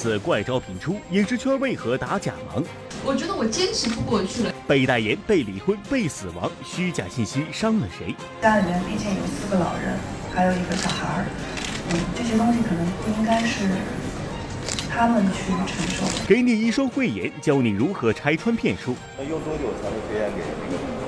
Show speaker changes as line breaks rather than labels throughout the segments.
骗子怪招频出，影视圈为何打假忙？
我觉得我坚持不过去了。
被代言、被离婚、被死亡，虚假信息伤了谁？
家里面毕竟有四个老人，还有一个小孩儿，嗯，这些东西可能不应该是他们去承受。
给你一双慧眼，教你如何拆穿骗术。
那用多久才能推荐给那个？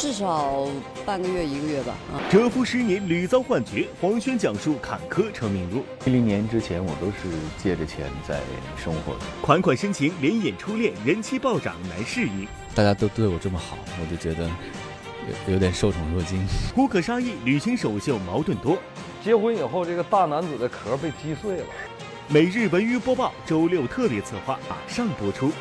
至少半个月一个月吧。啊，
蛰伏十年屡遭幻觉，黄轩讲述坎坷成名路。
一零年之前，我都是借着钱在生活的。
款款深情连演初恋，人气暴涨难适应。
大家都对我这么好，我就觉得有有点受宠若惊。
胡可杀意，旅行首秀矛盾多。
结婚以后，这个大男子的壳被击碎了。
每日文娱播报，周六特别策划马上播出。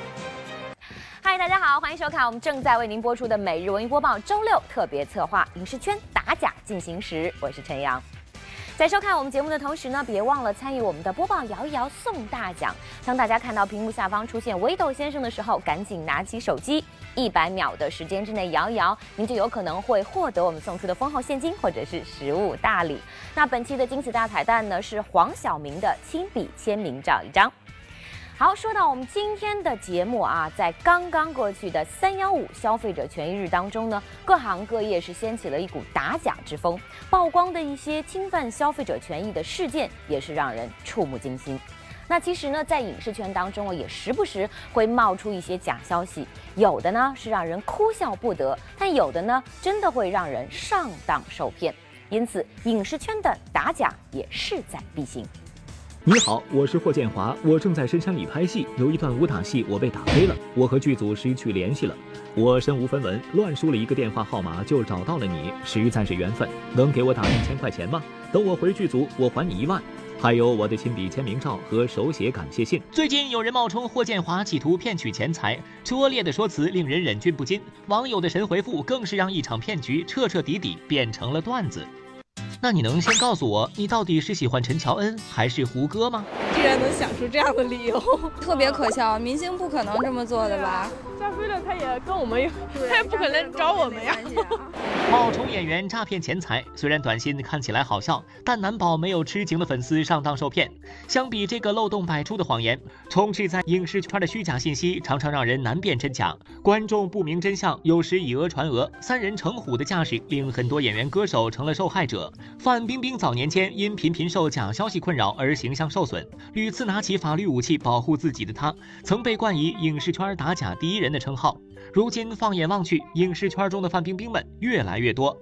嗨，大家好，欢迎收看我们正在为您播出的每日文娱播报周六特别策划《影视圈打假进行时》，我是陈阳。在收看我们节目的同时呢，别忘了参与我们的播报摇一摇送大奖。当大家看到屏幕下方出现“微豆先生”的时候，赶紧拿起手机，一百秒的时间之内摇一摇，您就有可能会获得我们送出的丰厚现金或者是实物大礼。那本期的惊喜大彩蛋呢，是黄晓明的亲笔签名照一张。好，说到我们今天的节目啊，在刚刚过去的三幺五消费者权益日当中呢，各行各业是掀起了一股打假之风，曝光的一些侵犯消费者权益的事件也是让人触目惊心。那其实呢，在影视圈当中啊，也时不时会冒出一些假消息，有的呢是让人哭笑不得，但有的呢真的会让人上当受骗。因此，影视圈的打假也势在必行。
你好，我是霍建华，我正在深山里拍戏，有一段武打戏我被打飞了，我和剧组失去联系了，我身无分文，乱输了一个电话号码就找到了你，实在是缘分，能给我打一千块钱吗？等我回剧组，我还你一万，还有我的亲笔签名照和手写感谢信。
最近有人冒充霍建华，企图骗取钱财，拙劣的说辞令人忍俊不禁，网友的神回复更是让一场骗局彻彻底底变成了段子。那你能先告诉我，你到底是喜欢陈乔恩还是胡歌吗？
居然能想出这样的理由，
特别可笑。明星不可能这么做的吧？
加菲了，他也跟我们，他也不可能找我们呀。
冒充演员诈骗钱财，虽然短信看起来好笑，但难保没有痴情的粉丝上当受骗。相比这个漏洞百出的谎言，充斥在影视圈的虚假信息常常让人难辨真假。观众不明真相，有时以讹传讹，三人成虎的架势令很多演员歌手成了受害者。范冰冰早年间因频频受假消息困扰而形象受损，屡次拿起法律武器保护自己的她，曾被冠以影视圈打假第一人。的称号，如今放眼望去，影视圈中的范冰冰们越来越多。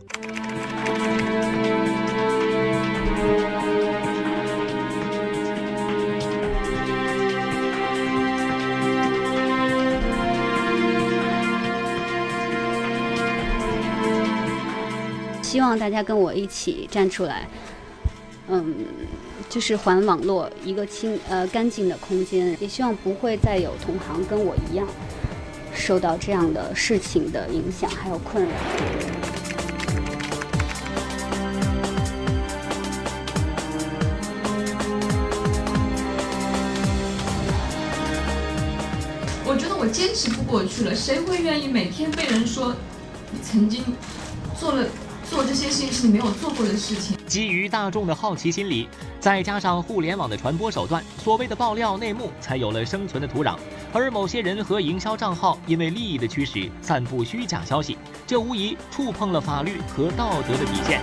希望大家跟我一起站出来，嗯，就是还网络一个清呃干净的空间，也希望不会再有同行跟我一样。受到这样的事情的影响，还有困扰。
我觉得我坚持不过去了，谁会愿意每天被人说你曾经做了？做这些事情是你没有做过的事情。
基于大众的好奇心理，再加上互联网的传播手段，所谓的爆料内幕才有了生存的土壤。而某些人和营销账号因为利益的驱使，散布虚假消息，这无疑触碰了法律和道德的底线。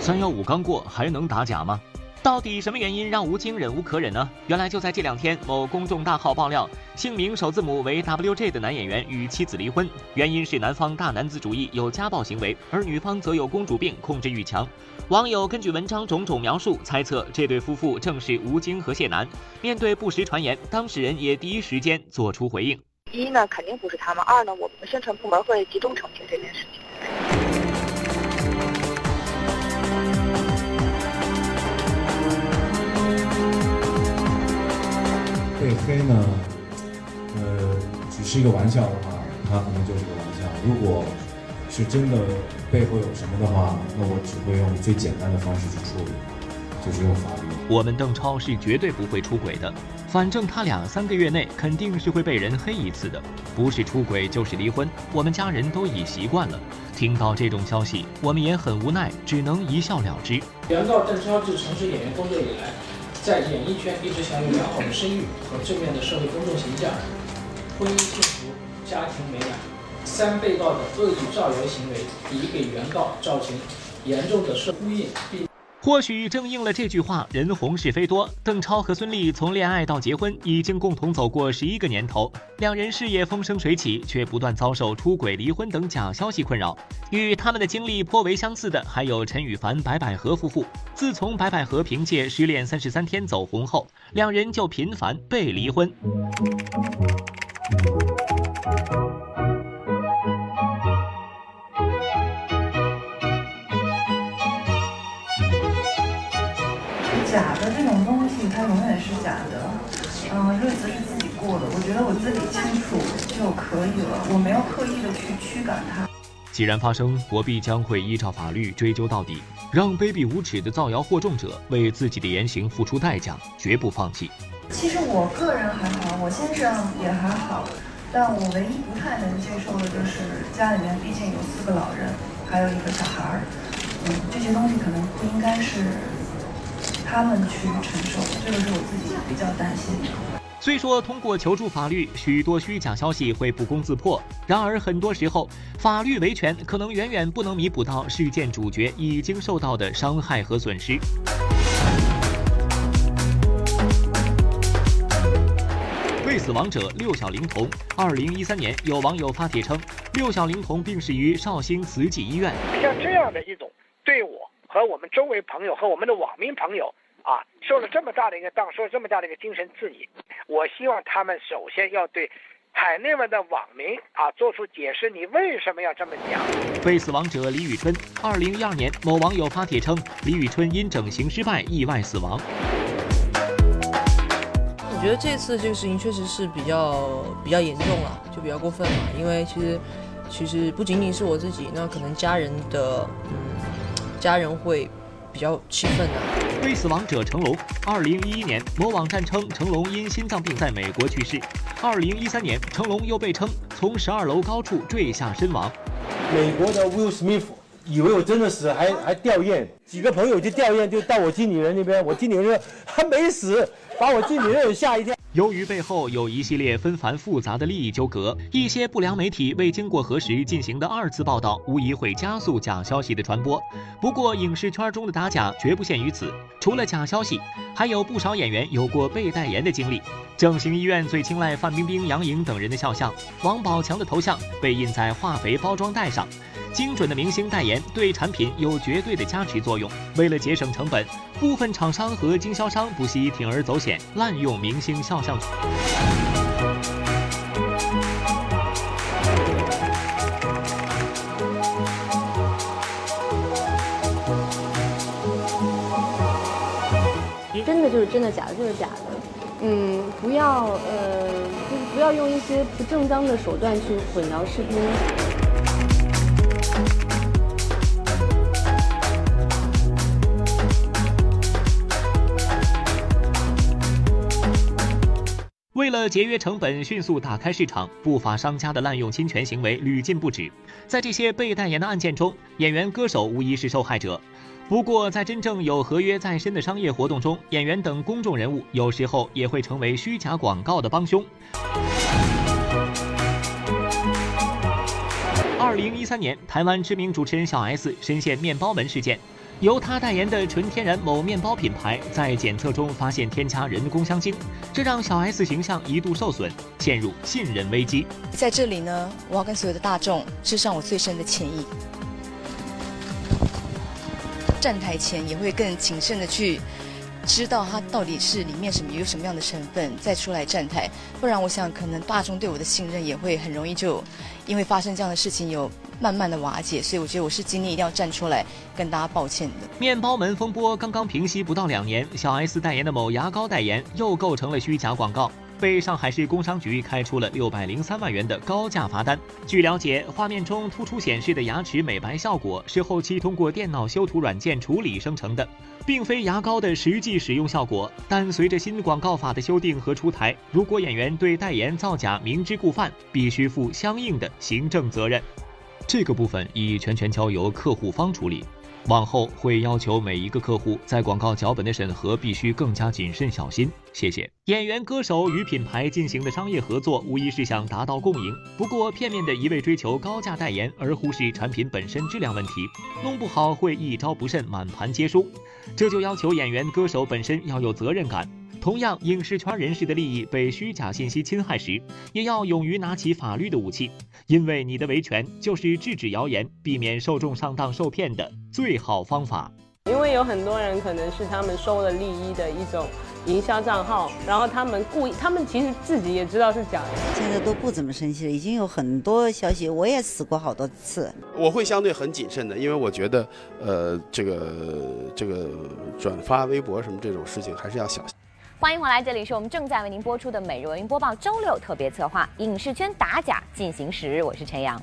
三幺五刚过，还能打假吗？到底什么原因让吴京忍无可忍呢？原来就在这两天，某公众大号爆料，姓名首字母为 WJ 的男演员与妻子离婚，原因是男方大男子主义有家暴行为，而女方则有公主病控制欲强。网友根据文章种种描述，猜测这对夫妇正是吴京和谢楠。面对不实传言，当事人也第一时间做出回应：
一呢，肯定不是他们；二呢，我们的宣传部门会集中澄清这件事情。
被黑呢，呃，只是一个玩笑的话，他可能就是个玩笑。如果是真的背后有什么的话，那我只会用最简单的方式去处理，就是用法律。
我们邓超是绝对不会出轨的。反正他俩三个月内肯定是会被人黑一次的，不是出轨就是离婚，我们家人都已习惯了。听到这种消息，我们也很无奈，只能一笑了之。
原告邓超自从事演员工作以来，在演艺圈一直享有良好的声誉和正面的社会公众形象，婚姻幸福，家庭美满。三被告的恶意造谣行为已给原告造成严重的社呼应，并。
或许正应了这句话：“人红是非多。”邓超和孙俪从恋爱到结婚，已经共同走过十一个年头，两人事业风生水起，却不断遭受出轨、离婚等假消息困扰。与他们的经历颇为相似的，还有陈羽凡、白百合夫妇。自从白百合凭借《失恋三十三天》走红后，两人就频繁被离婚。
假的这种东西，它永远是假的。嗯，日子是自己过的，我觉得我自己清楚就可以了，我没有刻意的去驱赶它。
既然发生，我必将会依照法律追究到底，让卑鄙无耻的造谣惑众者为自己的言行付出代价，绝不放弃。
其实我个人还好，我先生也还好，但我唯一不太能接受的就是家里面毕竟有四个老人，还有一个小孩儿，嗯，这些东西可能不应该是。他们去承受，这个是我自己比较担心的。
虽说通过求助法律，许多虚假消息会不攻自破，然而很多时候，法律维权可能远远不能弥补到事件主角已经受到的伤害和损失。为死亡者六小龄童，二零一三年有网友发帖称，六小龄童病逝于绍兴慈济医院。
像这样的一种对我。和我们周围朋友和我们的网民朋友啊，受了这么大的一个当，受了这么大的一个精神刺激。我希望他们首先要对海内外的网民啊做出解释，你为什么要这么讲？
被死亡者李宇春，二零一二年某网友发帖称，李宇春因整形失败意外死亡。
我觉得这次这个事情确实是比较比较严重了，就比较过分了，因为其实其实不仅仅是我自己，那可能家人的嗯。家人会比较气愤的。
被死亡者成龙，二零一一年某网站称成龙因心脏病在美国去世。二零一三年，成龙又被称从十二楼高处坠下身亡。
美国的 Will Smith 以为我真的死，还还吊唁，几个朋友就吊唁，就到我经理人那边，我经理人说他没死，把我经理人吓一跳。
由于背后有一系列纷繁复杂的利益纠葛，一些不良媒体未经过核实进行的二次报道，无疑会加速假消息的传播。不过，影视圈中的打假绝不限于此，除了假消息，还有不少演员有过被代言的经历。整形医院最青睐范冰冰、杨颖等人的肖像，王宝强的头像被印在化肥包装袋上。精准的明星代言对产品有绝对的加持作用。为了节省成本，部分厂商和经销商不惜铤而走险，滥用明星肖。
真的就是真的，假的就是假的。嗯，不要呃，就是不要用一些不正当的手段去混淆视听。
了节约成本，迅速打开市场，不法商家的滥用侵权行为屡禁不止。在这些被代言的案件中，演员、歌手无疑是受害者。不过，在真正有合约在身的商业活动中，演员等公众人物有时候也会成为虚假广告的帮凶。二零一三年，台湾知名主持人小 S 深陷面包门事件。由他代言的纯天然某面包品牌在检测中发现添加人工香精，这让小 S 形象一度受损，陷入信任危机。
在这里呢，我要跟所有的大众致上我最深的歉意。站台前也会更谨慎的去知道它到底是里面什么有什么样的成分，再出来站台，不然我想可能大众对我的信任也会很容易就因为发生这样的事情有。慢慢的瓦解，所以我觉得我是今天一定要站出来跟大家抱歉的。
面包门风波刚刚平息不到两年，小 S 代言的某牙膏代言又构成了虚假广告。被上海市工商局开出了六百零三万元的高价罚单。据了解，画面中突出显示的牙齿美白效果是后期通过电脑修图软件处理生成的，并非牙膏的实际使用效果。但随着新广告法的修订和出台，如果演员对代言造假明知故犯，必须负相应的行政责任。这个部分已全权交由客户方处理。往后会要求每一个客户在广告脚本的审核必须更加谨慎小心。谢谢。演员、歌手与品牌进行的商业合作，无疑是想达到共赢。不过，片面的一味追求高价代言，而忽视产品本身质量问题，弄不好会一招不慎满盘皆输。这就要求演员、歌手本身要有责任感。同样，影视圈人士的利益被虚假信息侵害时，也要勇于拿起法律的武器，因为你的维权就是制止谣言、避免受众上当受骗的最好方法。
因为有很多人可能是他们收了利益的一种营销账号，然后他们故意，他们其实自己也知道是假的。
现在都不怎么生气了，已经有很多消息，我也死过好多次。
我会相对很谨慎的，因为我觉得，呃，这个这个转发微博什么这种事情还是要小心。
欢迎回来，这里是我们正在为您播出的《每日文娱播报》周六特别策划《影视圈打假进行时》，我是陈阳。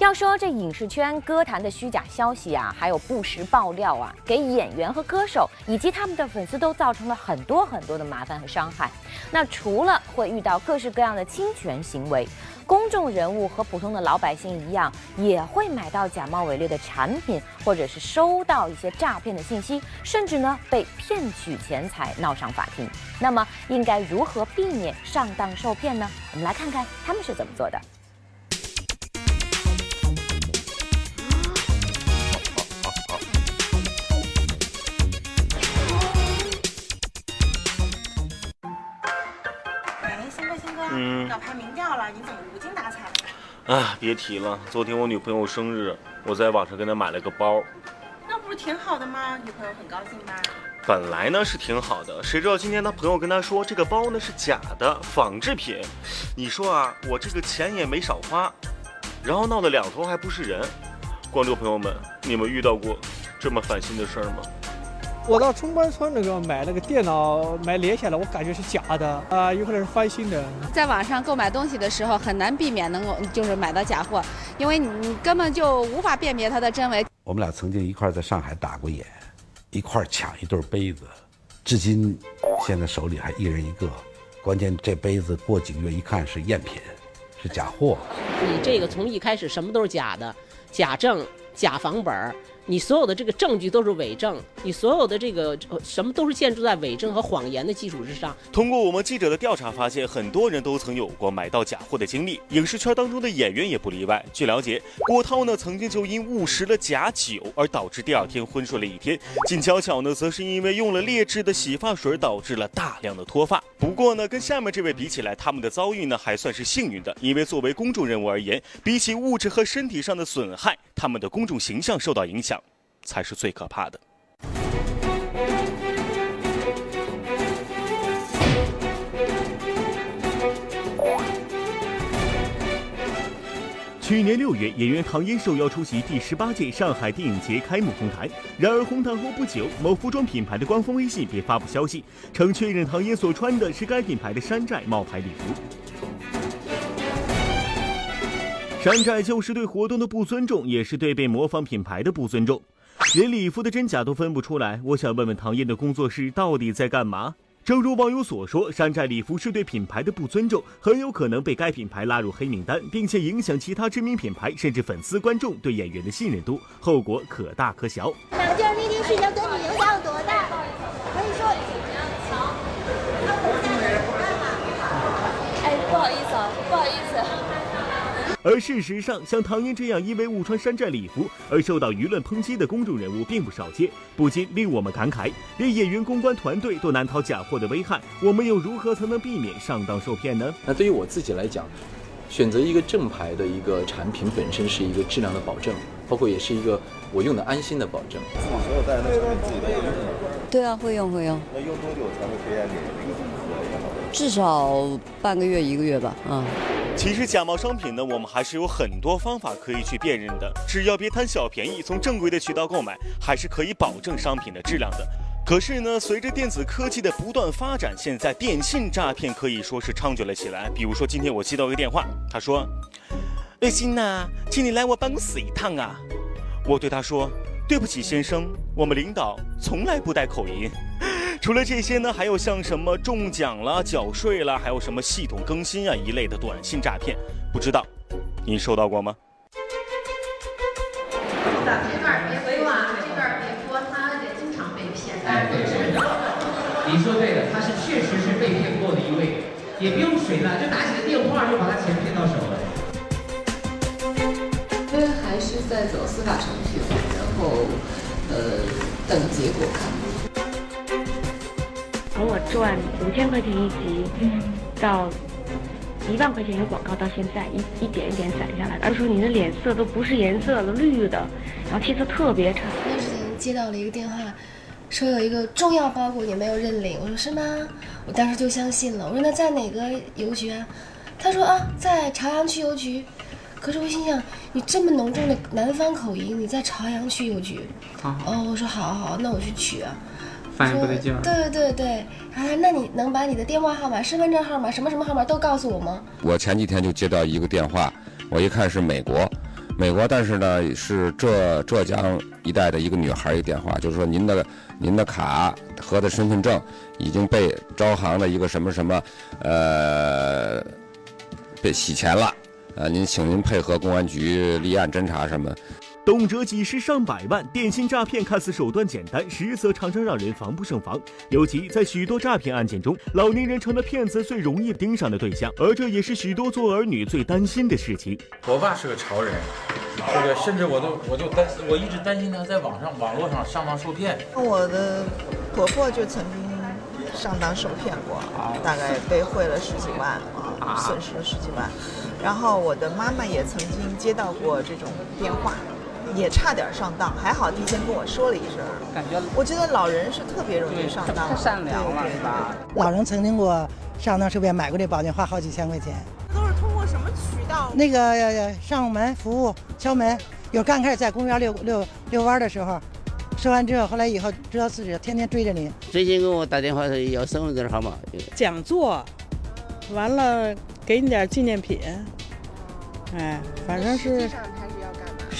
要说这影视圈歌坛的虚假消息啊，还有不实爆料啊，给演员和歌手以及他们的粉丝都造成了很多很多的麻烦和伤害。那除了会遇到各式各样的侵权行为。公众人物和普通的老百姓一样，也会买到假冒伪劣的产品，或者是收到一些诈骗的信息，甚至呢被骗取钱财，闹上法庭。那么，应该如何避免上当受骗呢？我们来看看他们是怎么做的。
嗯，要排名掉了，你怎么无精打采？啊，别提了，昨天我女朋友生日，我在网上给她买了个包。那不是挺好的吗？女朋友很高兴吧？本来呢是挺好的，谁知道今天她朋友跟她说这个包呢是假的，仿制品。你说啊，我这个钱也没少花，然后闹得两头还不是人。观众朋友们，你们遇到过这么烦心的事儿吗？
我到中关村那个买那个电脑买连下来，我感觉是假的啊，有可能是翻新的。
在网上购买东西的时候，很难避免能够就是买到假货，因为你根本就无法辨别它的真伪。
我们俩曾经一块在上海打过眼，一块抢一对杯子，至今现在手里还一人一个。关键这杯子过几个月一看是赝品，是假货。
你这个从一开始什么都是假的，假证、假房本儿。你所有的这个证据都是伪证，你所有的这个什么都是建筑在伪证和谎言的基础之上。
通过我们记者的调查发现，很多人都曾有过买到假货的经历，影视圈当中的演员也不例外。据了解，郭涛呢曾经就因误食了假酒而导致第二天昏睡了一天，金巧巧呢则是因为用了劣质的洗发水导致了大量的脱发。不过呢，跟下面这位比起来，他们的遭遇呢还算是幸运的，因为作为公众人物而言，比起物质和身体上的损害，他们的公众形象受到影响。才是最可怕的。
去年六月，演员唐嫣受邀出席第十八届上海电影节开幕红毯。然而，红毯后不久，某服装品牌的官方微信便发布消息，称确认唐嫣所穿的是该品牌的山寨冒牌礼服。山寨就是对活动的不尊重，也是对被模仿品牌的不尊重。连礼服的真假都分不出来，我想问问唐嫣的工作室到底在干嘛？正如网友所说，山寨礼服是对品牌的不尊重，很有可能被该品牌拉入黑名单，并且影响其他知名品牌甚至粉丝观众对演员的信任度，后果可大可小。
那件那件事情对你影响有多大？可以说，
哎，不好意思啊，不好意思。
而事实上，像唐嫣这样因为误穿山寨礼服而受到舆论抨击的公众人物并不少见，不禁令我们感慨：连演员公关团队都难逃假货的危害，我们又如何才能避免上当受骗呢？
那对于我自己来讲，选择一个正牌的一个产品本身是一个质量的保证，包括也是一个我用的安心的保证。
自己所有带的产品自己都用吗？
对啊，会用会用。
那用多久才会推荐给？
至少半个月一个月吧，啊。
其实假冒商品呢，我们还是有很多方法可以去辨认的。只要别贪小便宜，从正规的渠道购买，还是可以保证商品的质量的。可是呢，随着电子科技的不断发展，现在电信诈骗可以说是猖獗了起来。比如说，今天我接到一个电话，他说：“瑞鑫呐，请你来我办公室一趟啊。”我对他说：“对不起，先生，我们领导从来不带口音。”除了这些呢，还有像什么中奖了、缴税了，还有什么系统更新啊一类的短信诈骗，不知道您收到过吗？
这段别播啊，这段别播，他得经常被骗。
哎，对，是的，您说对了，他是确实是被骗过的一位，也不用水了，就打几个电话就把他钱骗到手了。
因为还是在走司法程序嘛，然后呃等结果看。
从我赚五千块钱一集，到一万块钱有广告，到现在一一点一点攒下来。而说你的脸色都不是颜色了，绿的，然后气色特别差。
那时接到了一个电话，说有一个重要包裹你没有认领。我说是吗？我当时就相信了。我说那在哪个邮局啊？他说啊，在朝阳区邮局。可是我心想，你这么浓重的南方口音，你在朝阳区邮局？哦，我说好好，那我去取啊。
不对劲儿。
对对对对，啊，那你能把你的电话号码、身份证号码、什么什么号码都告诉我吗？
我前几天就接到一个电话，我一看是美国，美国，但是呢是浙浙江一带的一个女孩一电话，就是说您的您的卡和的身份证已经被招行的一个什么什么，呃，被洗钱了，呃，您请您配合公安局立案侦查什么。
动辄几十上百万，电信诈骗看似手段简单，实则常常让人防不胜防。尤其在许多诈骗案件中，老年人成了骗子最容易盯上的对象，而这也是许多做儿女最担心的事情。
我爸是个潮人，这个甚至我都我就担，我一直担心他在网上网络上上当受骗。
我的婆婆就曾经上当受骗过，大概被汇了十几万啊，损失了十几万。然后我的妈妈也曾经接到过这种电话。也差点上当，还好提前跟我说了一声。
感觉
我觉得老人是特别容易上当，
太善良了，是吧？
老人曾经给我上当受骗，买过这保健，花好几千块钱。
都是通过什么渠道？
那个上门服务敲门，有刚开始在公园遛遛遛弯的时候，说完之后，后来以后知道自己天天追着你。
最近给我打电话要身份证号码。
讲座，完了给你点纪念品，哎，反正是。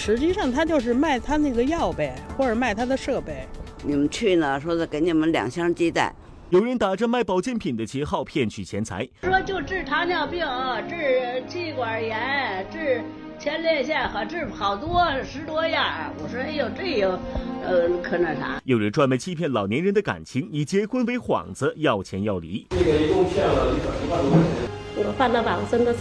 实际上他就是卖他那个药呗，或者卖他的设备。
你们去呢，说是给你们两箱鸡蛋。
有人打着卖保健品的旗号骗取钱财，
说就治糖尿病、治气管炎、治前列腺和治好多十多样。我说哎呦，这有，呃，可那啥。
有人专门欺骗老年人的感情，以结婚为幌子要钱要离。
这个一共骗了一万多块钱。
我犯了保真的是。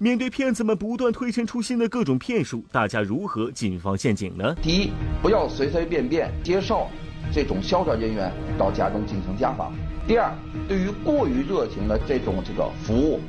面对骗子们不断推陈出新的各种骗术，大家如何谨防陷阱呢？
第一，不要随随便便接受这种销售人员到家中进行家访；第二，对于过于热情的这种这个服务，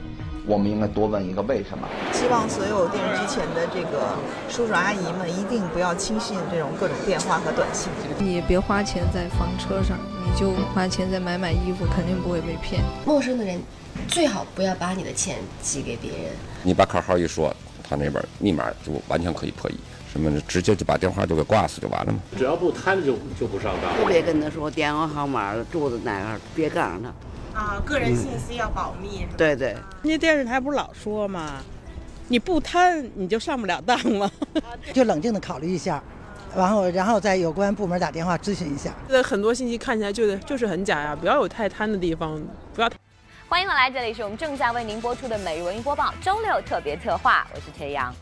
我们应该多问一个为什么。
希望所有电视机前的这个叔叔阿姨们一定不要轻信这种各种电话和短信。
你别花钱在房车上，你就花钱再买买衣服，肯定不会被骗。
陌生的人。最好不要把你的钱寄给别人。
你把卡号一说，他那边密码就完全可以破译，什么直接就把电话就给挂死就完了嘛。
只要不贪就就不上当。
别跟他说电话号码、住的哪儿，别告诉他。
啊，个人信息要保密。
对对。
人家电视台不是老说吗？你不贪你就上不了当了。
就冷静的考虑一下，然后然后在有关部门打电话咨询一下。
这很多信息看起来就是就是很假呀，不要有太贪的地方，不要。
欢迎回来，这里是我们正在为您播出的《每日文娱播报》周六特别策划，我是陈阳。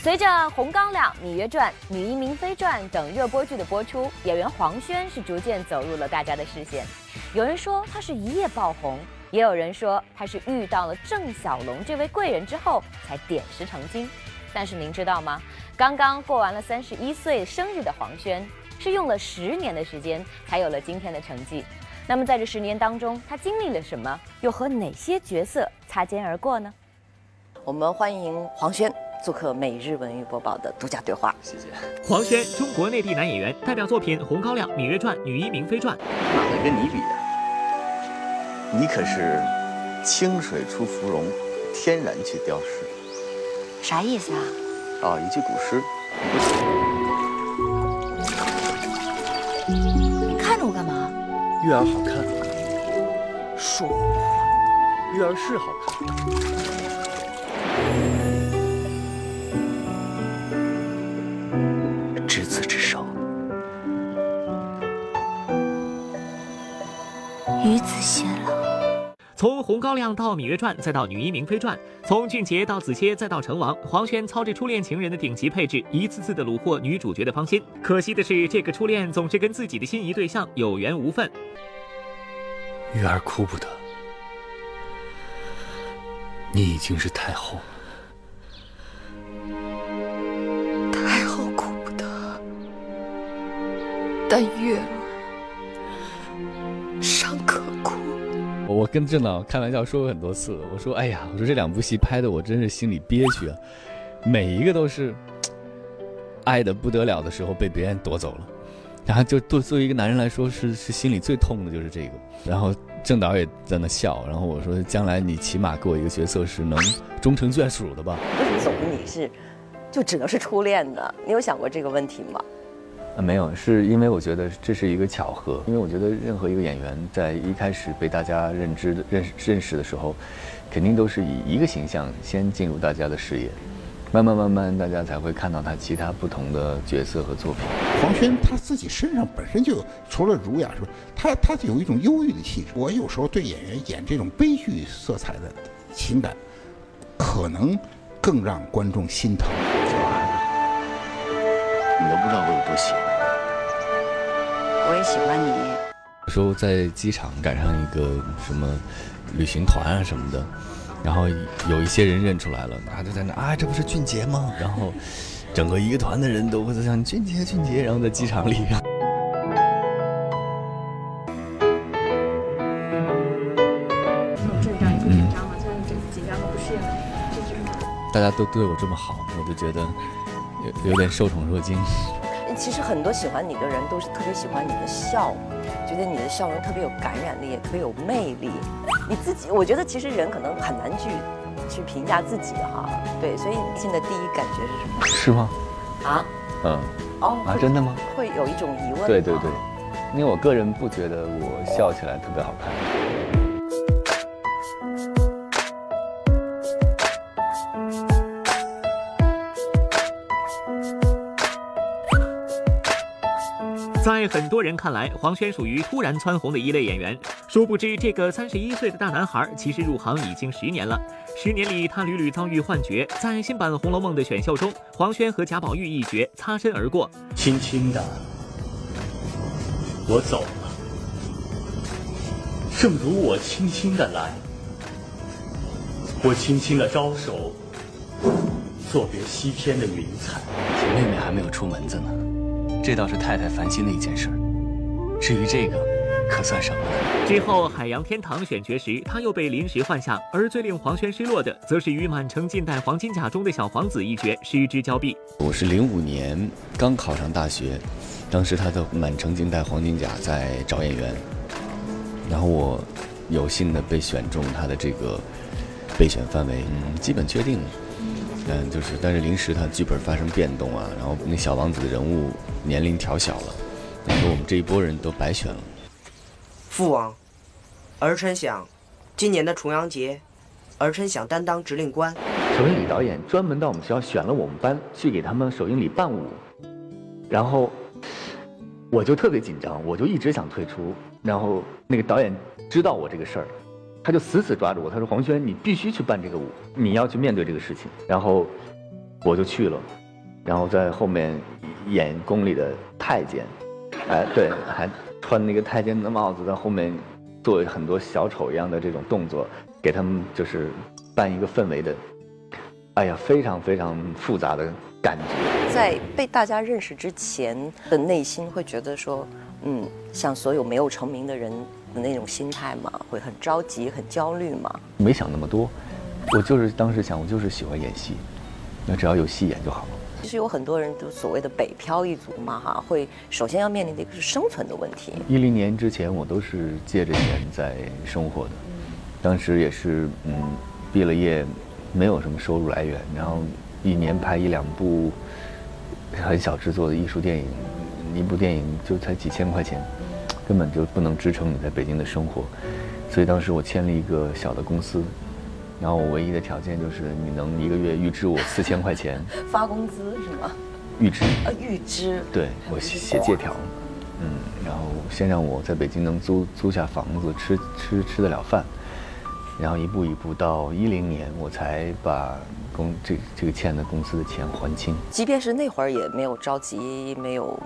随着《红高粱》《芈月传》《女医明妃传》等热播剧的播出，演员黄轩是逐渐走入了大家的视线。有人说他是一夜爆红，也有人说他是遇到了郑晓龙这位贵人之后才点石成金。但是您知道吗？刚刚过完了三十一岁生日的黄轩，是用了十年的时间才有了今天的成绩。那么在这十年当中，他经历了什么？又和哪些角色擦肩而过呢？
我们欢迎黄轩做客《每日文娱播报》的独家对话。
谢谢。
黄轩，中国内地男演员，代表作品《红高粱》《芈月传》《女医明妃传》。
哪能跟你比呀？你可是清水出芙蓉，天然去雕饰。
啥意思啊？
哦，一句古诗。月儿好看，说谎话，月儿是好看。
从《红高粱》到《芈月传》，再到《女医明妃传》，从俊杰到子歇，再到成王，黄轩操着初恋情人的顶级配置，一次次的虏获女主角的芳心。可惜的是，这个初恋总是跟自己的心仪对象有缘无分。
玉儿哭不得，你已经是太后了。
太后哭不得，但月
我跟郑导开玩笑说过很多次，我说：“哎呀，我说这两部戏拍的我真是心里憋屈啊，每一个都是爱的不得了的时候被别人夺走了，然后就对作为一个男人来说是是心里最痛的就是这个。然后郑导也在那笑，然后我说：将来你起码给我一个角色是能终成眷属的吧？
为什么总跟你是就只能是初恋的？你有想过这个问题吗？
啊，没有，是因为我觉得这是一个巧合。因为我觉得任何一个演员在一开始被大家认知、认识认识的时候，肯定都是以一个形象先进入大家的视野，慢慢慢慢，大家才会看到他其他不同的角色和作品。
黄轩他自己身上本身就除了儒雅，是吧？他他就有一种忧郁的气质。我有时候对演员演这种悲剧色彩的情感，可能更让观众心疼。
你都不知道我有多喜欢
我也喜欢你。
有时候在机场赶上一个什么旅行团啊什么的，然后有一些人认出来了，啊就在那啊，这不是俊杰吗？然后整个一个团的人都会在想俊杰俊杰，然后在机场里。
这样你会紧张吗？现在紧紧张不适应的这几种。
大家都对我这么好，我就觉得有有点受宠若惊。
其实很多喜欢你的人都是特别喜欢你的笑，觉得你的笑容特别有感染力，也特别有魅力。你自己，我觉得其实人可能很难去去评价自己哈。对，所以你现在第一感觉是什么？
是吗？
啊？
嗯。
哦。
啊，真的吗？
会有一种疑问。
对对对，因为我个人不觉得我笑起来特别好看。
在很多人看来，黄轩属于突然蹿红的一类演员。殊不知，这个三十一岁的大男孩其实入行已经十年了。十年里，他屡屡遭遇幻觉。在新版《红楼梦》的选秀中，黄轩和贾宝玉一角擦身而过。
轻轻的，我走了，正如我轻轻的来。我轻轻的招手，作别西天的云彩。
妹妹还没有出门子呢。这倒是太太烦心的一件事。至于这个，可算什么？
之后，《海洋天堂》选角时，他又被临时换下，而最令黄轩失落的，则是与《满城尽带黄金甲》中的小皇子一角失之交臂。
我是零五年刚考上大学，当时他的《满城尽带黄金甲》在找演员，然后我有幸的被选中他的这个备选范围，嗯，基本确定了。嗯，就是，但是临时他剧本发生变动啊，然后那小王子的人物年龄调小了，然后我们这一波人都白选了。
父王，儿臣想，今年的重阳节，儿臣想担当指令官。
首映礼导演专门到我们学校选了我们班去给他们首映礼伴舞，然后我就特别紧张，我就一直想退出，然后那个导演知道我这个事儿。他就死死抓住我，他说：“黄轩，你必须去办这个舞，你要去面对这个事情。”然后我就去了，然后在后面演宫里的太监，哎，对，还穿那个太监的帽子，在后面做很多小丑一样的这种动作，给他们就是办一个氛围的，哎呀，非常非常复杂的感觉。
在被大家认识之前的内心会觉得说，嗯，像所有没有成名的人。的那种心态嘛，会很着急、很焦虑嘛？
没想那么多，我就是当时想，我就是喜欢演戏，那只要有戏演就好了。
其实有很多人都所谓的北漂一族嘛，哈，会首先要面临的一个是生存的问题。
一零年之前，我都是借着钱在生活的，当时也是嗯，毕了业，没有什么收入来源，然后一年拍一两部很小制作的艺术电影，一部电影就才几千块钱。根本就不能支撑你在北京的生活。所以当时我签了一个小的公司，然后我唯一的条件就是你能一个月预支我四千块钱，
发工资是吗？
预支。
啊，预支。
对，我写写借条，嗯，然后先让我在北京能租租下房子，吃吃吃得了饭，然后一步一步到一零年，我才把公这这个欠的公司的钱还清。
即便是那会儿也没有着急，没有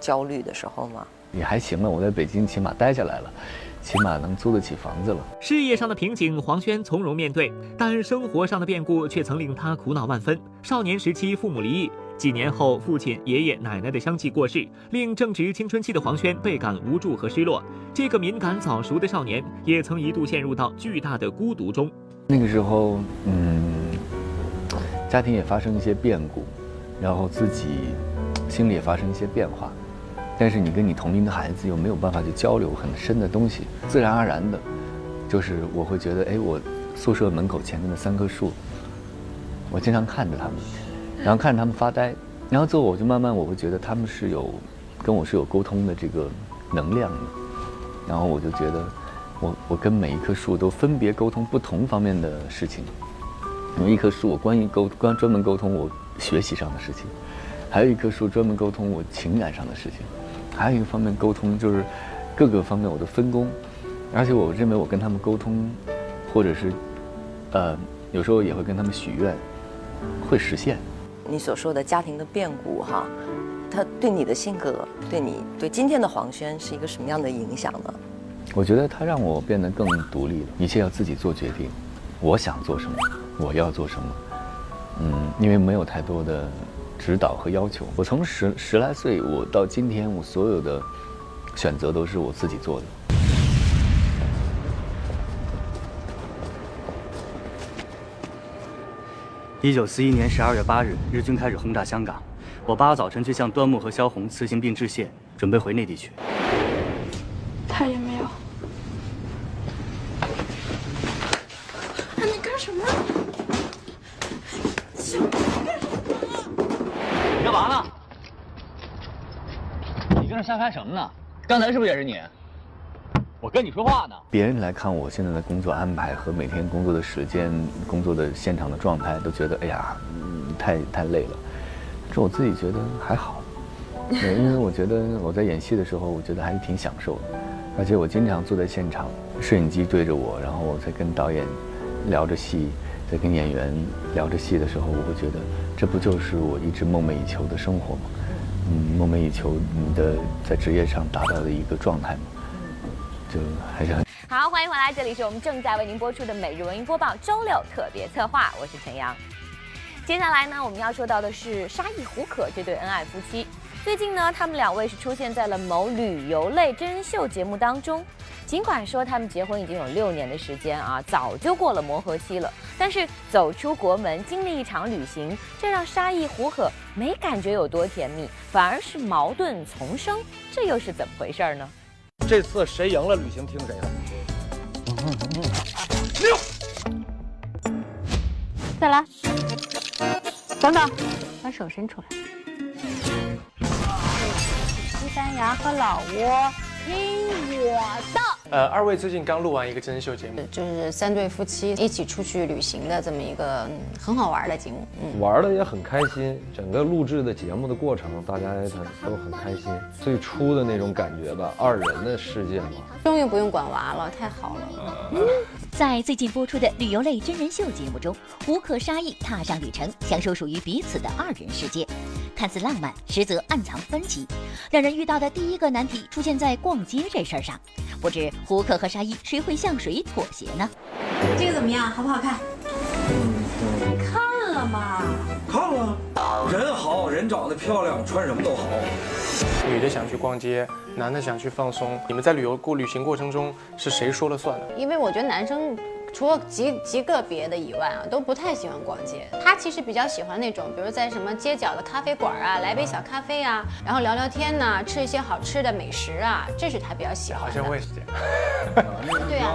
焦虑的时候吗？
也还行了，我在北京起码待下来了。起码能租得起房子了。
事业上的瓶颈，黄轩从容面对，但生活上的变故却曾令他苦恼万分。少年时期父母离异，几年后父亲、爷爷、奶奶的相继过世，令正值青春期的黄轩倍感无助和失落。这个敏感早熟的少年，也曾一度陷入到巨大的孤独中。
那个时候，嗯，家庭也发生一些变故，然后自己心里也发生一些变化。但是你跟你同龄的孩子又没有办法去交流很深的东西，自然而然的，就是我会觉得，哎，我宿舍门口前面的三棵树，我经常看着他们，然后看着他们发呆，然后最后我就慢慢我会觉得他们是有跟我是有沟通的这个能量的，然后我就觉得，我我跟每一棵树都分别沟通不同方面的事情，有一棵树我关于沟关专门沟通我学习上的事情，还有一棵树专门沟通我情感上的事情。还有一个方面沟通，就是各个方面我的分工，而且我认为我跟他们沟通，或者是呃有时候也会跟他们许愿，会实现。
你所说的家庭的变故哈，他对你的性格，对你对今天的黄轩是一个什么样的影响呢？
我觉得他让我变得更独立了，一切要自己做决定，我想做什么，我要做什么，嗯，因为没有太多的。指导和要求，我从十十来岁，我到今天，我所有的选择都是我自己做的。
一九四一年十二月八日，日军开始轰炸香港，我八号早晨去向端木和萧红辞行并致谢，准备回内地去。
他也没有。你干什么？
你跟这瞎拍什么呢？刚才是不是也是你？我跟你说话呢。
别人来看我现在的工作安排和每天工作的时间、工作的现场的状态，都觉得哎呀，太太累了。这我自己觉得还好，因为我觉得我在演戏的时候，我觉得还是挺享受的。而且我经常坐在现场，摄影机对着我，然后我在跟导演聊着戏。在跟演员聊着戏的时候，我会觉得，这不就是我一直梦寐以求的生活吗？嗯，梦寐以求你的在职业上达到的一个状态嘛？就还是很
好。欢迎回来，这里是我们正在为您播出的每日文艺播报周六特别策划，我是陈阳。接下来呢，我们要说到的是沙溢胡可这对恩爱夫妻。最近呢，他们两位是出现在了某旅游类真人秀节目当中。尽管说他们结婚已经有六年的时间啊，早就过了磨合期了，但是走出国门，经历一场旅行，这让沙溢胡可没感觉有多甜蜜，反而是矛盾丛生，这又是怎么回事呢？
这次谁赢了，旅行听谁的。
六，再来，等等，把手伸出来。西班牙和老挝，听我的。
呃，二位最近刚录完一个真人秀节目，
就是三对夫妻一起出去旅行的这么一个很好玩的节目，
嗯，玩的也很开心。整个录制的节目的过程，大家都很开心。最初的那种感觉吧，二人的世界嘛，
终于不用管娃了，太好了。
嗯 在最近播出的旅游类真人秀节目中，胡可沙溢踏上旅程，享受属于彼此的二人世界。看似浪漫，实则暗藏分歧。两人遇到的第一个难题出现在逛街这事儿上，不知胡可和沙溢谁会向谁妥协呢？
这个怎么样？好不好看？看了吗？
看了，人好人长得漂亮，穿什么都好。
女的想去逛街，男的想去放松。你们在旅游过旅行过程中是谁说了算呢？
因为我觉得男生。除了极极个别的以外啊，都不太喜欢逛街。他其实比较喜欢那种，比如在什么街角的咖啡馆啊，来杯小咖啡啊，然后聊聊天呐，吃一些好吃的美食啊，这是他比较喜欢的。
好像我也是这样。
对呀，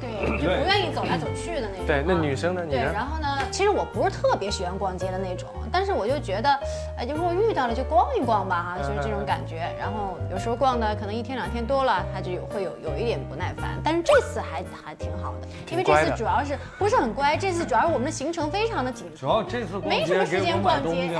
对 就不愿意走来走去的那种。
对，那女生呢？你
对，然后呢？其实我不是特别喜欢逛街的那种，但是我就觉得，哎，就如果遇到了就逛一逛吧，哈，就是这种感觉。然后有时候逛的可能一天两天多了，他就有会有有一点不耐烦。但是这次还还挺好的，因为这次主要是不是很乖，这次主要是我们的行程非常的紧
主要这次逛
没什么时间逛街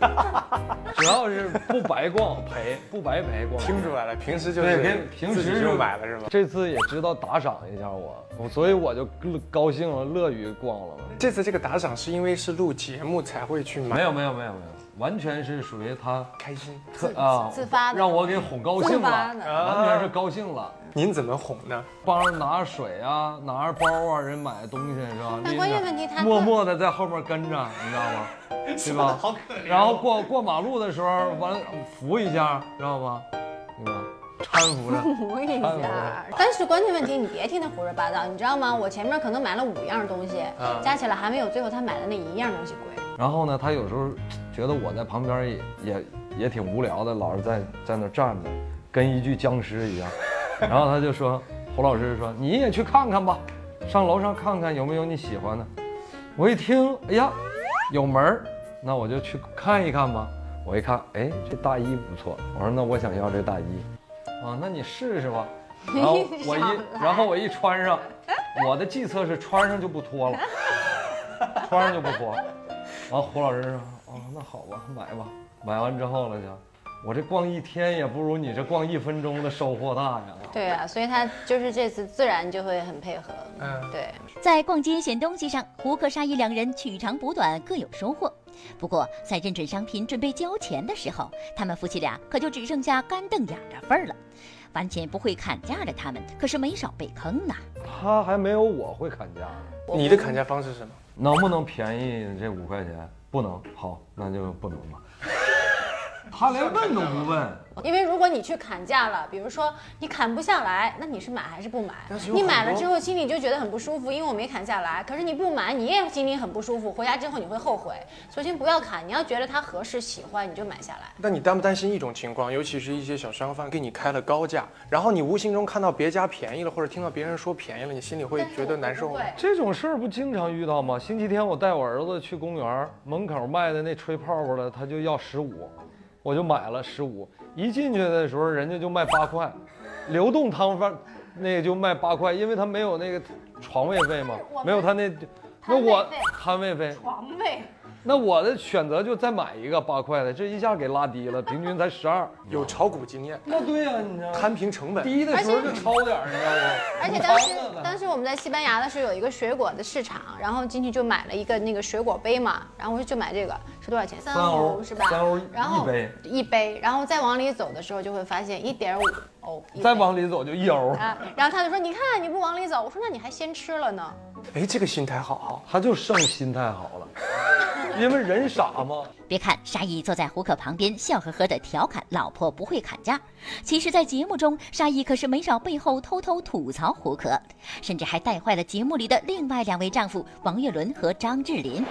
主要是不白逛陪，不白陪逛。
听出来了，平时就是
对平平时
就买了是吧？
这次也知道打赏一下我，我所以我就乐高兴了，乐于逛了嘛。
这次这个打赏是因为是录节目才会去买？
没有没有没有没有，完全是属于他
开心
特啊
自发的
让我给哄高兴了，完全是高兴了。
您怎么哄呢？
帮着拿水啊，拿着包啊，人买东西是吧？
但关键问题他
默默的在后面跟着，你知道吗？对吧？
好可怜
然后过过马路的时候，完扶一下，知道吗？对吧？搀扶着，
扶一下。但是关键问题，你别听他胡说八道，你知道吗？我前面可能买了五样东西，
啊
加起来还没有最后他买的那一样东西贵。
然后呢，他有时候觉得我在旁边也也也挺无聊的，老是在在那站着，跟一具僵尸一样。然后他就说，胡老师说你也去看看吧，上楼上看看有没有你喜欢的。我一听，哎呀，有门儿，那我就去看一看吧。我一看，哎，这大衣不错。我说那我想要这大衣，啊，那你试试吧。然后我一，然后我一穿上，我的计策是穿上就不脱了，穿上就不脱。完，胡老师说：“哦，那好吧，买吧。”买完之后了就，我这逛一天也不如你这逛一分钟的收获大呀。
对啊，所以他就是这次自然就会很配合。
嗯，
对。
在逛街选东西上，胡可沙溢两人取长补短，各有收获。不过，在认准商品准备交钱的时候，他们夫妻俩可就只剩下干瞪眼的份儿了。完全不会砍价的他们，可是没少被坑呐。
他还没有我会砍价。
你的砍价方式是什么？
能不能便宜这五块钱？不能，好，那就不能吧。他连问都不问，
因为如果你去砍价了，比如说你砍不下来，那你是买还是不买你买了之后心里就觉得很不舒服，因为我没砍下来。可是你不买，你也心里很不舒服，回家之后你会后悔。所以先不要砍，你要觉得它合适、喜欢，你就买下来。
那你担不担心一种情况，尤其是一些小商贩给你开了高价，然后你无形中看到别家便宜了，或者听到别人说便宜了，你心里会觉得难受吗？
这种事儿不经常遇到吗？星期天我带我儿子去公园，门口卖的那吹泡泡的，他就要十五，我就买了十五。一进去的时候，人家就卖八块，流动摊贩那个就卖八块，因为他没有那个床位费嘛，没有他那，那我摊位费，
床位。
那我的选择就再买一个八块的，这一下给拉低了，平均才十二。
有炒股经验，
那对呀、你知道吗
摊平成本，
低的时候就抄点儿，你知道吗？
而且当时当时我们在西班牙的时候有一个水果的市场，然后进去就买了一个那个水果杯嘛，然后我说就买这个是多少钱？三
欧
是吧？
三欧
然后
一杯
一杯，然后再往里走的时候就会发现一点五
再往里走就一欧。
啊，然后他就说：“你看你不往里走。”我说：“那你还先吃了呢。
哎，这个心态好好，
他就剩心态好了，因为人傻嘛。
别看沙溢坐在胡可旁边，笑呵呵的调侃老婆不会砍价，其实，在节目中，沙溢可是没少背后偷偷吐槽胡可，甚至还带坏了节目里的另外两位丈夫王岳伦和张智霖。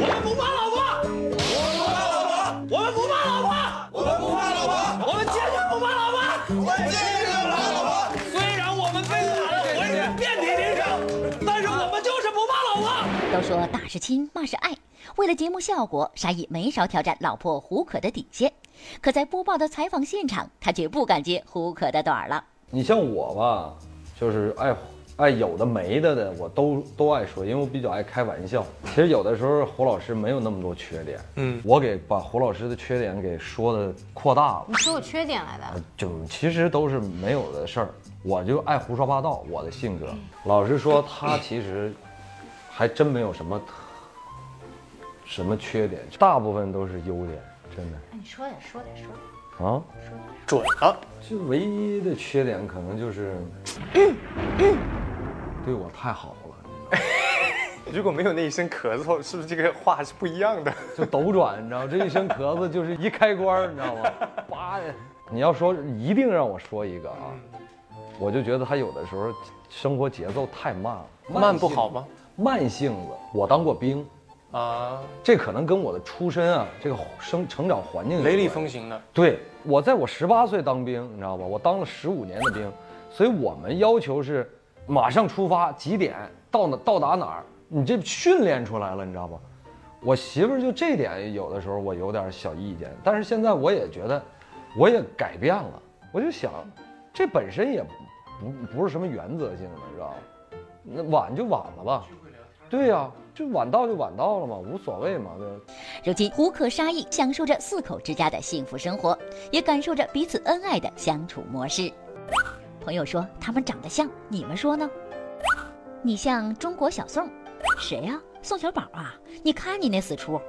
我们不怕老婆，我们不怕老婆，我们不怕老婆，我们不怕老婆，我们坚决不怕老婆。虽然我们被打得回去遍体鳞伤，但是我们就是不怕老婆。
都说打是亲，骂是爱。为了节目效果，沙溢没少挑战老婆胡可的底线。可在播报的采访现场，他却不敢接胡可的短了。
你像我吧，就是爱爱有的没的的，我都都爱说，因为我比较爱开玩笑。其实有的时候胡老师没有那么多缺点，
嗯，
我给把胡老师的缺点给说的扩大了，
你说我缺点来的？
就其实都是没有的事儿。我就爱胡说八道，我的性格。老实说，他其实还真没有什么特什么缺点，大部分都是优点，真的。
哎，你说点，说点，说点。
啊，
准了。
就唯一的缺点可能就是，对我太好了，
如果没有那一声咳嗽，是不是这个话是不一样的？
就斗转，你知道吗？这一声咳嗽就是一开关，你知道吗？叭的。你要说一定让我说一个啊，我就觉得他有的时候生活节奏太慢了，
慢不好吗？
慢性子。我当过兵
啊，
这可能跟我的出身啊，这个生成长环境
雷厉风行的。
对，我在我十八岁当兵，你知道吧？我当了十五年的兵，所以我们要求是马上出发，几点到哪到达哪儿，你这训练出来了，你知道吗？我媳妇儿就这点有的时候我有点小意见，但是现在我也觉得，我也改变了，我就想，这本身也不不是什么原则性的，知道吧？那晚就晚了吧，对呀、就晚到就晚到了嘛，无所谓嘛，对。
如今，胡可沙溢享受着四口之家的幸福生活，也感受着彼此恩爱的相处模式。朋友说他们长得像，你们说呢？你像中国小宋，谁呀、宋小宝啊？你看你那死出。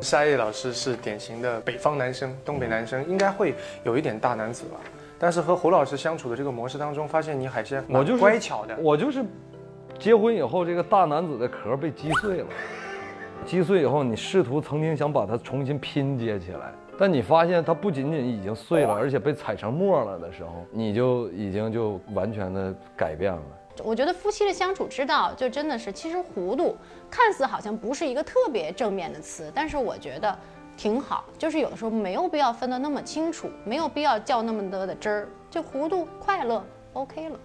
沙溢老师是典型的北方男生，东北男生，应该会有一点大男子吧。但是和胡老师相处的这个模式当中，发现你还是
我就是
乖巧的。
我就是结婚以后，这个大男子的壳被击碎了。击碎以后，你试图曾经想把它重新拼接起来，但你发现它不仅仅已经碎了，而且被踩成沫了的时候，你就已经就完全的改变了。
我觉得夫妻的相处之道，就真的是，其实糊涂看似好像不是一个特别正面的词，但是我觉得挺好。就是有的时候没有必要分得那么清楚，没有必要较那么多的真儿，就糊涂快乐 OK 了。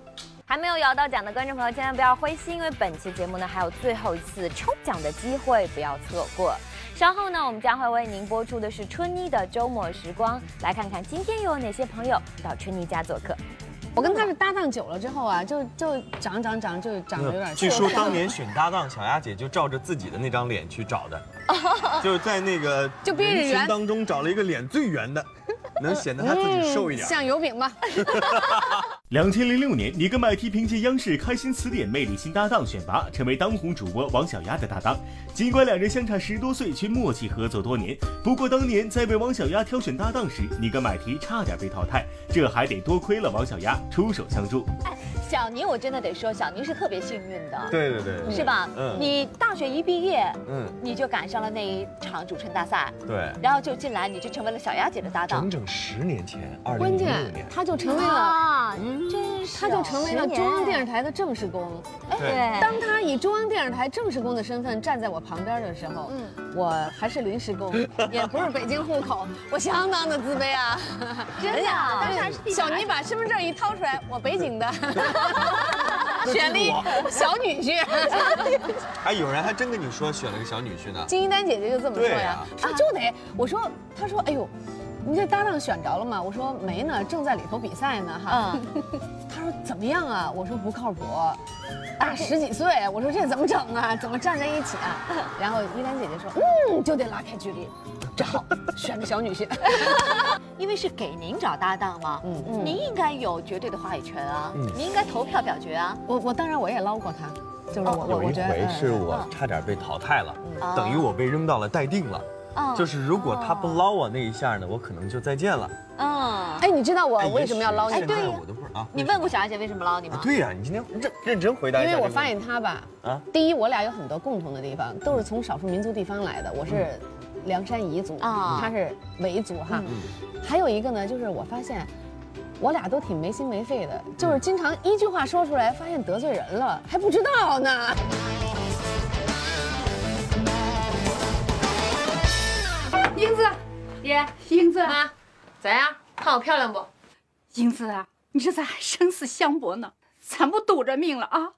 还没有摇到奖的观众朋友，千万不要灰心，因为本期节目呢还有最后一次抽奖的机会，不要错过。稍后呢，我们将会为您播出的是春妮的周末时光，来看看今天又有哪些朋友到春妮家做客。
我跟他是搭档久了之后啊，就就长长长，就长得有点。
据说当年选搭档，小丫姐就照着自己的那张脸去找的，就是在那个
就
人群当中找了一个脸最圆的，能显得她自己瘦一点。
像油饼吧。
两千零六年，你跟麦提凭借央视《开心词典》魅力新搭档选拔，成为当红主播王小丫的搭档。尽管两人相差十多岁，却默契合作多年。不过当年在为王小丫挑选搭档时，你跟麦提差点被淘汰，这还得多亏了王小丫出手相助。
小宁，我真的得说，小宁是特别幸运的，
对对对，
是吧？
嗯
你大学一毕业，
嗯，
你就赶上了那一场主持人大赛，
对，
然后就进来，你就成为了小丫姐的搭档
整。整十年前，二零
关键
零六年，
他就成为
啊
了，
真是
他就成为了中央电视台的正式工。
对
当他以中央电视台正式工的身份站在我旁边的时候，我还是临时工，也不是北京户口，我相当的自卑啊。
真的
但是小妮把身份证一掏出来，我北京的，选了一小女婿。
哎，有人还真跟你说选了个小女婿呢。
金一丹姐姐就这么说呀，说就得，我说，她说，哎呦，你这搭档选着了吗？我说没呢，正在里头比赛呢哈。他说怎么样啊？我说不靠谱，大十几岁，我说这怎么整啊？怎么站在一起啊？然后依兰姐姐说，嗯，就得拉开距离，这好，选个小女婿。
因为是给您找搭档嘛，
嗯
您应该有绝对的话语权啊，
嗯
您应该投票表决啊。
我我当然我也捞过他，就是我我
有一
我觉得
回是
嗯
我差点被淘汰了，
嗯
等于我被扔到了待定了。
嗯
就是如果他不捞我那一下呢，我可能就再见了。
嗯，
哎，你知道我
哎
为什么要捞你吗？
也许现在我都不知道啊。
你问过小阿姐为什么捞你吗？
对呀，你今天认认真回答。
因为我发现他吧，
啊，
第一，我俩有很多共同的地方，都是从少数民族地方来的。我是凉山彝族，
啊
他是维族哈。
嗯
还有一个呢，就是我发现。我俩都挺没心没肺的，就是经常一句话说出来，发现得罪人了，还不知道呢。
英子，爹，英子妈，咋样？看我漂亮不？英子啊，你这咋还生死相搏呢？咱不赌着命了啊！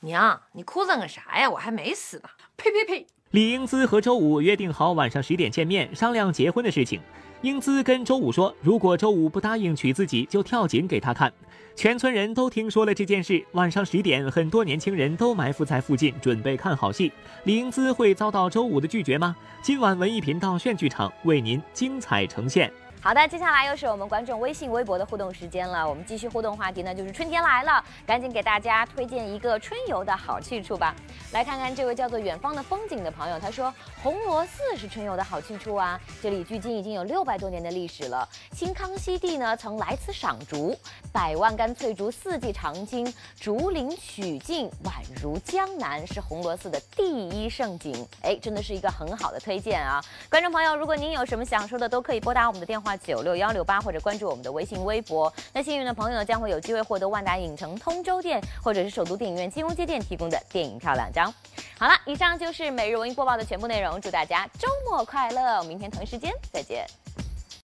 娘，你哭丧个啥呀？我还没死呢。
呸呸呸！
李英姿和周五约定好晚上十点见面，商量结婚的事情。英姿跟周五说，如果周五不答应娶自己，就跳井给他看。全村人都听说了这件事。晚上十点，很多年轻人都埋伏在附近，准备看好戏。李英姿会遭到周五的拒绝吗？今晚文艺频道炫剧场为您精彩呈现。
好的，接下来又是我们观众微信、微博的互动时间了。我们继续互动话题呢，就是春天来了，赶紧给大家推荐一个春游的好去处吧。来看看这位叫做远方的风景的朋友，他说红螺寺是春游的好去处啊，这里距今已经有六百多年的历史了。清康熙帝呢曾来此赏竹，百万竿翠竹四季常青，竹林曲径宛如江南，是红螺寺的第一胜景。哎，真的是一个很好的推荐啊！观众朋友，如果您有什么想说的，都可以拨打我们的电话九六幺六八，或者关注我们的微信微博。那幸运的朋友呢，将会有机会获得万达影城通州店或者是首都电影院金融街店提供的电影票两张。好了，以上就是每日文艺播报的全部内容，祝大家周末快乐，明天同一时间再见。